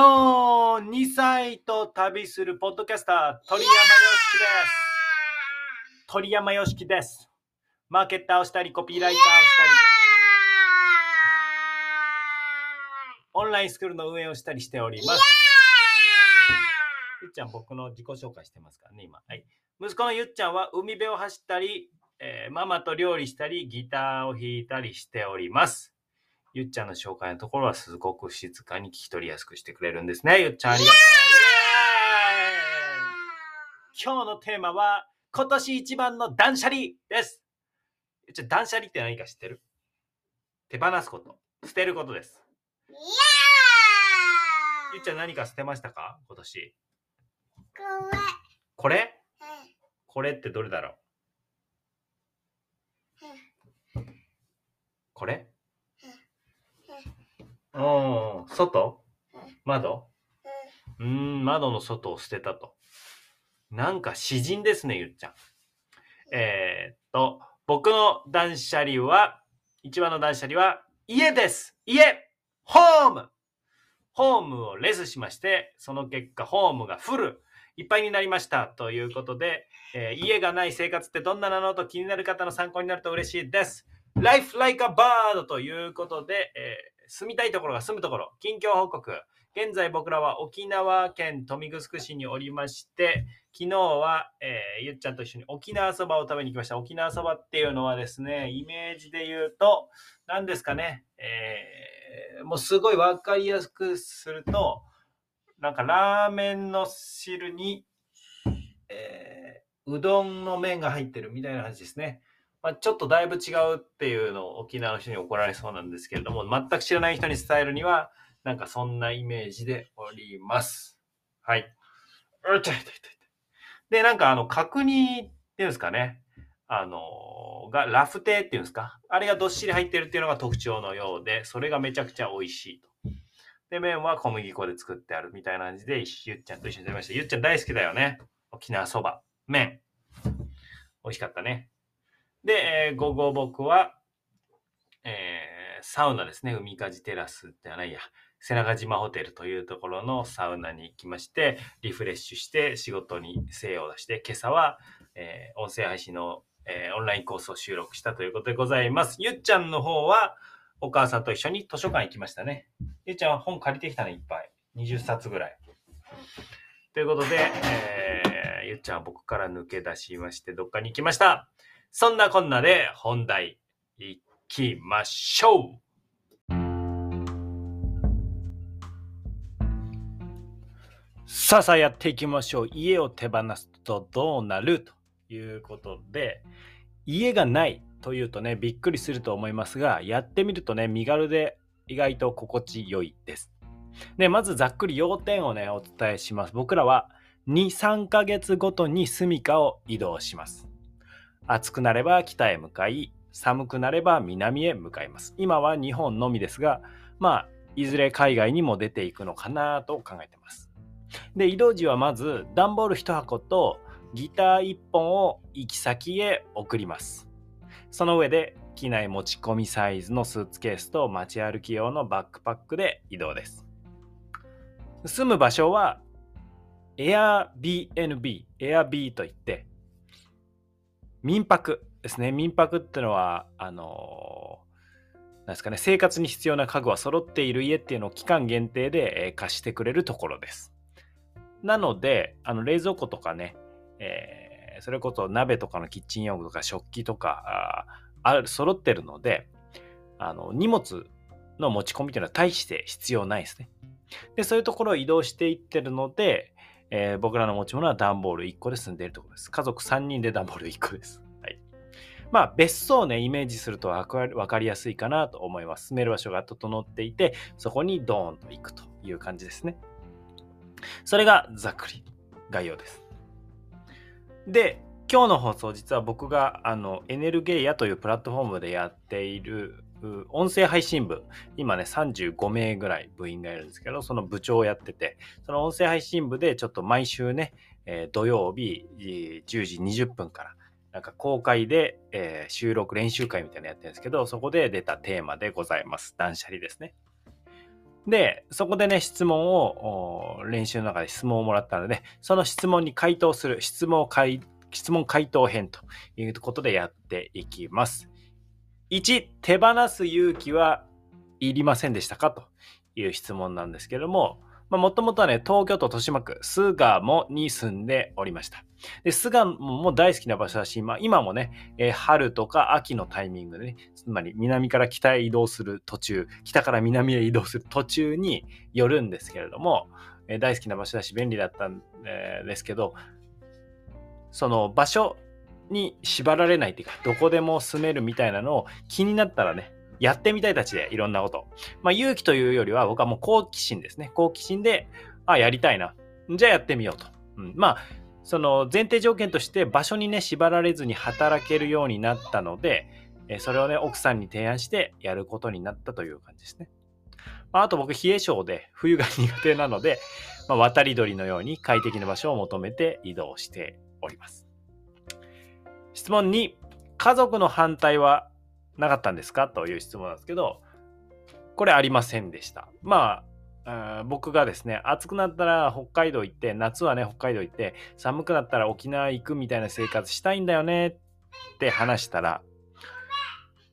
ドーン !2 歳と旅するポッドキャスター、鳥山よしきです。鳥山よしきです。マーケッターをしたり、コピーライターをしたり、オンラインスクールの運営をしたりしております。ゆっちゃん、僕の自己紹介してますからね、今。はい。息子のゆっちゃんは海辺を走ったり、えー、ママと料理したり、ギターを弾いたりしております。ゆっちゃんの紹介のところはすごく静かに聞き取りやすくしてくれるんですね。ゆっちゃんありがとう。今日のテーマは今年一番の断捨離です。ゆっちゃん断捨離って何か知ってる？手放すこと。捨てることです。ゆっちゃん何か捨てましたか？今年。これ。これ、これってどれだろう？これ？うん、外？窓？うん、窓の外を捨てたと。なんか詩人ですね、ゆっちゃん。えー、っと、僕の断捨離は、一番の断捨離は、家です。家！ホーム！ホームをレスしまして、その結果、ホームがフル、いっぱいになりました。ということで、えー、家がない生活ってどんななの？と気になる方の参考になると嬉しいです。Life Like a Bird ということで、えー住みたいところが住むところ、近況報告。現在僕らは沖縄県豊見城市におりまして、昨日は、えー、ゆっちゃんと一緒に沖縄そばを食べに来ました。沖縄そばっていうのはですね、イメージで言うと、何ですかね、えー、もうすごいわかりやすくすると、なんかラーメンの汁に、えー、うどんの麺が入ってるみたいな感じですね。まあ、ちょっとだいぶ違うっていうのを沖縄の人に怒られそうなんですけれども、全く知らない人に伝えるには、なんかそんなイメージでおります。はい。うちゃいたいたいで、なんかあの、角煮っていうんですかね。あのが、ラフテーっていうんですか。あれがどっしり入ってるっていうのが特徴のようで、それがめちゃくちゃ美味しいと。で、麺は小麦粉で作ってあるみたいな感じで、ゆっちゃんと一緒に食べました。ゆっちゃん大好きだよね。沖縄そば。麺。美味しかったね。で、えー、午後僕は、えー、サウナですね。海かじテラスではないや。背中島ホテルというところのサウナに行きまして、リフレッシュして仕事に精を出して、今朝は、えー、音声配信の、えー、オンラインコースを収録したということでございます。ゆっちゃんの方は、お母さんと一緒に図書館行きましたね。ゆっちゃんは本借りてきたね、いっぱい。20冊ぐらい。ということで、えー、ゆっちゃんは僕から抜け出しまして、どっかに行きました。そんなこんなで本題いきましょうさあさあやっていきましょう。家を手放すとどうなるということで、家がないというとね、びっくりすると思いますが、やってみるとね、身軽で意外と心地よいです。で、まずざっくり要点をね、お伝えします。僕らは2、3ヶ月ごとに住処を移動します。暑くなれば北へ向かい、寒くなれば南へ向かいます。今は日本のみですが、まあ、いずれ海外にも出ていくのかなと考えてます。で、移動時はまず段ボール1箱とギター1本を行き先へ送ります。その上で機内持ち込みサイズのスーツケースと街歩き用のバックパックで移動です。住む場所は Airbnb、Airb といって民泊ですね。民泊ってのは、あのなんですかね、生活に必要な家具は揃っている家っていうのを期間限定でえ貸してくれるところです。なので、あの冷蔵庫とかね、えー、それこそ鍋とかのキッチン用具とか食器とかああ揃ってるので、あの荷物の持ち込みというのは大して必要ないですね。で、そういうところを移動していってるので、えー、僕らの持ち物は段ボール1個で住んでいるところです。家族3人で段ボール1個です。はい。まあ、別荘をね、イメージすると分かりやすいかなと思います。住める場所が整っていて、そこにドーンと行くという感じですね。それがざっくり概要です。で、今日の放送、実は僕があのエネルゲイヤというプラットフォームでやっている音声配信部、今ね、35名ぐらい部員がいるんですけど、その部長をやってて、その音声配信部でちょっと毎週ね、えー、土曜日10時20分から、なんか公開で、えー、収録練習会みたいなのやってるんですけど、そこで出たテーマでございます。断捨離ですね。で、そこでね、質問を、練習の中で質問をもらったので、その質問に回答する、質問回質問回答編ということでやっていきます。1、手放す勇気はいりませんでしたか？という質問なんですけども、もともとはね、東京都豊島区巣鴨に住んでおりました。で、巣鴨も大好きな場所だし、まあ、今もね、えー、春とか秋のタイミングでね、つまり南から北へ移動する途中、北から南へ移動する途中に寄るんですけれども、えー、大好きな場所だし便利だったん、ですけど、その場所に縛られないっていうか、どこでも住めるみたいなのを気になったらね、やってみたいたちでいろんなこと。まあ勇気というよりは僕はもう好奇心ですね。好奇心で、あ、やりたいな。じゃあやってみようと。うん、まあ、その前提条件として場所にね、縛られずに働けるようになったので、それをね、奥さんに提案してやることになったという感じですね。まあ、あと僕、冷え性で冬が苦手なので、まあ、渡り鳥のように快適な場所を求めて移動しております。質問2、家族の反対はなかったんですか？という質問なんですけど、これありませんでした。まあ、僕がですね、暑くなったら北海道行って、夏はね、北海道行って、寒くなったら沖縄行くみたいな生活したいんだよねって話したら、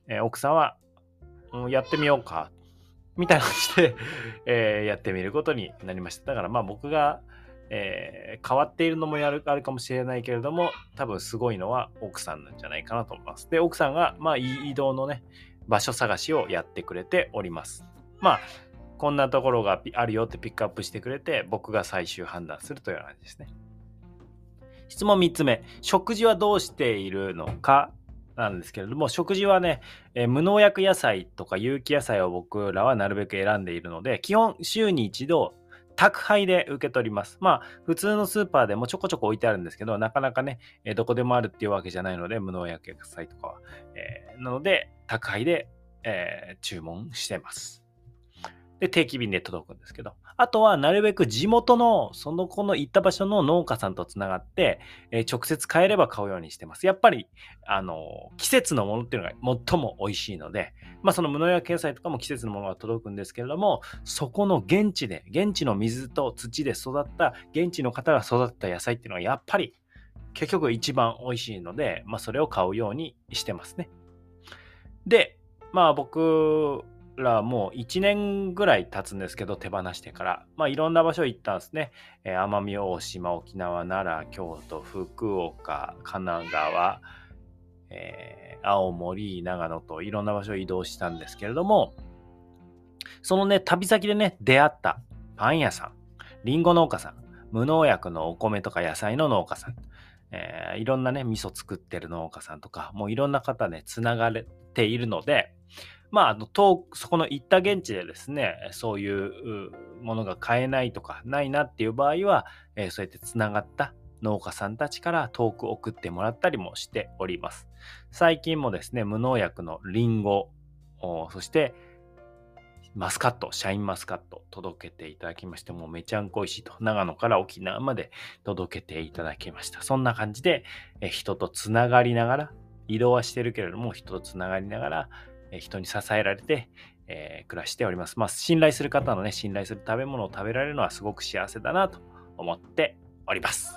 えー、奥さんは、うん、やってみようか、みたいな感じで、えー、やってみることになりました。だからまあ僕が、えー、変わっているのもやるあるかもしれないけれども、多分すごいのは奥さんなんじゃないかなと思います。で、奥さんが、まあ、移動のね、場所探しをやってくれております。まあ、こんなところがあるよってピックアップしてくれて、僕が最終判断するというような感じですね。質問3つ目。食事はどうしているのかなんですけれども、食事はね、えー、無農薬野菜とか有機野菜を僕らはなるべく選んでいるので、基本週に一度宅配で受け取ります。まあ、普通のスーパーでもちょこちょこ置いてあるんですけど、なかなかね、えどこでもあるっていうわけじゃないので、無農薬野菜とかは。えー、なので、宅配で、えー、注文してます。で、定期便で届くんですけど、あとはなるべく地元の、その子の行った場所の農家さんとつながって、えー、直接買えれば買うようにしてます。やっぱり、あの、季節のものっていうのが最も美味しいので、まあその無農薬野菜とかも季節のものが届くんですけれども、そこの現地で、現地の水と土で育った、現地の方が育った野菜っていうのはやっぱり結局一番美味しいので、まあそれを買うようにしてますね。で、まあ僕らもう1年ぐらい経つんですけど、手放してから。まあいろんな場所行ったんですね。えー、奄美大島、沖縄、奈良、京都、福岡、神奈川、えー、青森、長野といろんな場所移動したんですけれども、そのね、旅先でね、出会ったパン屋さん、りんご農家さん、無農薬のお米とか野菜の農家さん、えー、いろんなね、味噌作ってる農家さんとか、もういろんな方ね、つながれているので、まあ、あのそこの行った現地でですね、そういうものが買えないとかないなっていう場合は、えー、そうやってつながった農家さんたちから遠く送ってもらったりもしております。最近もですね、無農薬のリンゴ、そしてマスカット、シャインマスカット届けていただきまして、もうめちゃんこいしいと、長野から沖縄まで届けていただきました。そんな感じで、え人とつながりながら、移動はしてるけれども、人とつながりながら、え人に支えられて、えー、暮らしております。まあ、信頼する方のね、信頼する食べ物を食べられるのはすごく幸せだなと思っております。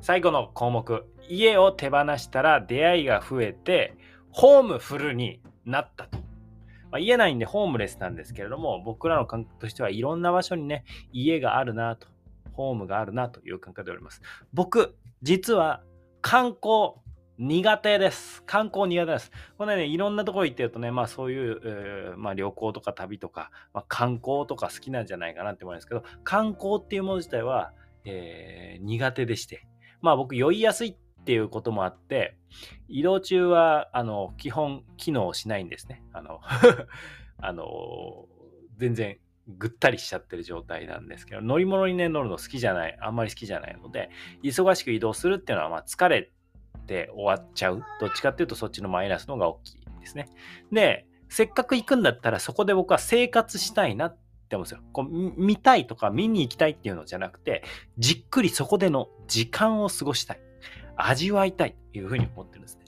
最後の項目、家を手放したら出会いが増えて、ホームフルになったと。まあ、言えないんでホームレスなんですけれども、僕らの感覚としてはいろんな場所にね、家があるなと、ホームがあるなという感覚でおります。僕、実は観光苦手です。観光苦手です。これね、いろんなところ行ってるとね、まあそういう、えー、まあ、旅行とか旅とか、まあ、観光とか好きなんじゃないかなって思うんですけど、観光っていうもの自体は、えー、苦手でして、まあ僕酔いやすいっていうこともあって、移動中は、あの、基本機能しないんですね。あの、あの、全然ぐったりしちゃってる状態なんですけど、乗り物にね、乗るの好きじゃない、あんまり好きじゃないので、忙しく移動するっていうのは、まあ疲れで終わっちゃう。どっちかっていうとそっちのマイナスの方が大きいですね。で、せっかく行くんだったらそこで僕は生活したいなって思うんですよ。こう見たいとか見に行きたいっていうのじゃなくて、じっくりそこでの時間を過ごしたい。味わいたいというふうに思ってるんですね。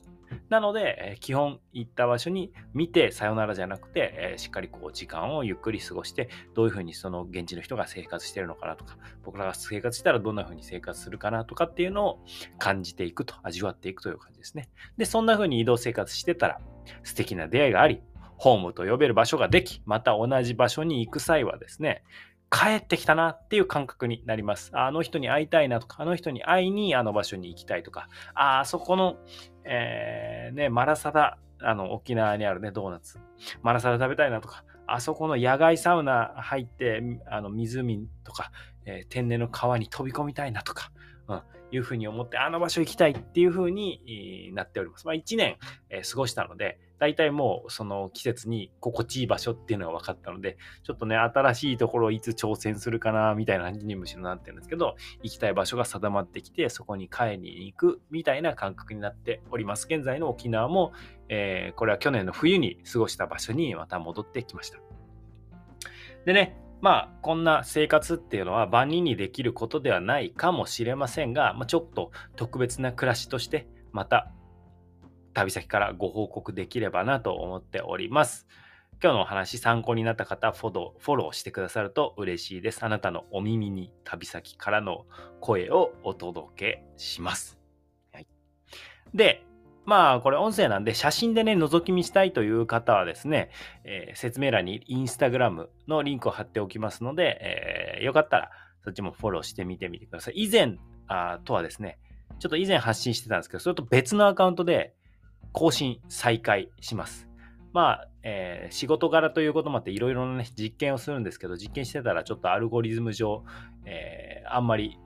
なので、え、基本行った場所に見てさよならじゃなくて、え、しっかりこう時間をゆっくり過ごして、どういうふうにその現地の人が生活してるのかなとか、僕らが生活したらどんなふうに生活するかなとかっていうのを感じていくと、味わっていくという感じですね。で、そんなふうに移動生活してたら、素敵な出会いがあり、ホームと呼べる場所ができ、また同じ場所に行く際はですね、帰ってきたなっていう感覚になります。あの人に会いたいなとか、あの人に会いにあの場所に行きたいとか、あそこの、えー、ね、マラサダ、あの、沖縄にあるね、ドーナツ。マラサダ食べたいなとか、あそこの野外サウナ入って、あの、湖とか、えー、天然の川に飛び込みたいなとか、うん、いうふうに思って、あの場所行きたいっていうふうになっております。まあ、1年、え、過ごしたので、大体もうその季節に心地いい場所っていうのが分かったので、ちょっとね、新しいところをいつ挑戦するかな、みたいな感じにむしろなってるんですけど、行きたい場所が定まってきて、そこに帰りに行くみたいな感覚になっております。現在の沖縄も、えー、これは去年の冬に過ごした場所にまた戻ってきました。でね、まあ、こんな生活っていうのは万人にできることではないかもしれませんが、まあ、ちょっと特別な暮らしとして、また旅先からご報告できればなと思っております。今日のお話参考になった方フォロー、フォローしてくださると嬉しいです。あなたのお耳に旅先からの声をお届けします。はい、で、まあこれ音声なんで写真でね覗き見したいという方はですね、えー、説明欄にインスタグラムのリンクを貼っておきますので、えー、よかったらそっちもフォローしてみてみてください。以前あとはですね、ちょっと以前発信してたんですけど、それと別のアカウントで更新再開します。まあ、えー、仕事柄ということもあっていろいろな、ね、実験をするんですけど、実験してたらちょっとアルゴリズム上、えー、あんまり、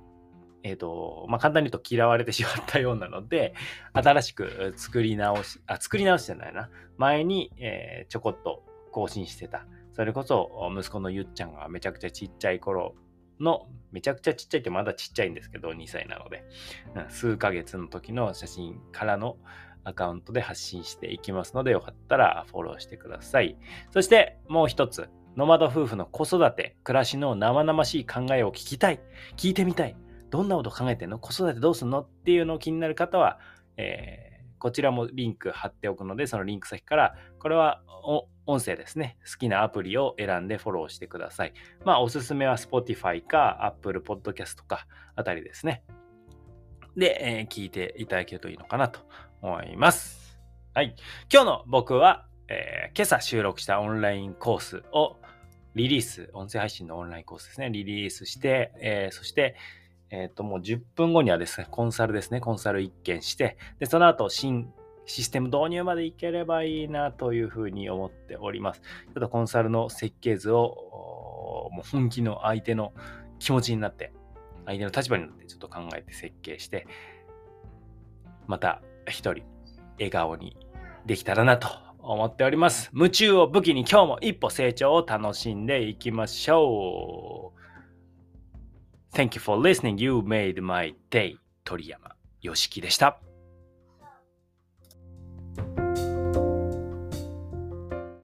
えっ、ー、と、まあ、簡単に言うと嫌われてしまったようなので、新しく作り直し、あ、作り直しじゃないな。前に、えー、ちょこっと更新してた。それこそ、息子のゆっちゃんがめちゃくちゃちっちゃい頃の、めちゃくちゃちっちゃいってまだちっちゃいんですけど、2歳なので、数ヶ月の時の写真からの、アカウントで発信していきますので、よかったらフォローしてください。そしてもう一つ、ノマド夫婦の子育て、暮らしの生々しい考えを聞きたい、聞いてみたい、どんなこと考えてんの？子育てどうすんの？っていうのを気になる方は、えー、こちらもリンク貼っておくので、そのリンク先から、これは音声ですね。好きなアプリを選んでフォローしてください。まあ、おすすめは Spotify か Apple Podcast かあたりですね。で、えー、聞いていただけるといいのかなと思います。はい。今日の僕は、えー、今朝収録したオンラインコースをリリース、音声配信のオンラインコースですね、リリースして、えー、そして、えっ、ー、と、もう10分後にはですね、コンサルですね、コンサル1件して、で、その後、新システム導入までいければいいなというふうに思っております。ちょっとコンサルの設計図を、もう本気の相手の気持ちになって、相手の立場になってちょっと考えて設計して、また一人笑顔にできたらなと思っております。夢中を武器に今日も一歩成長を楽しんでいきましょう。Thank you for listening. You made my day. 鳥山よしきでした。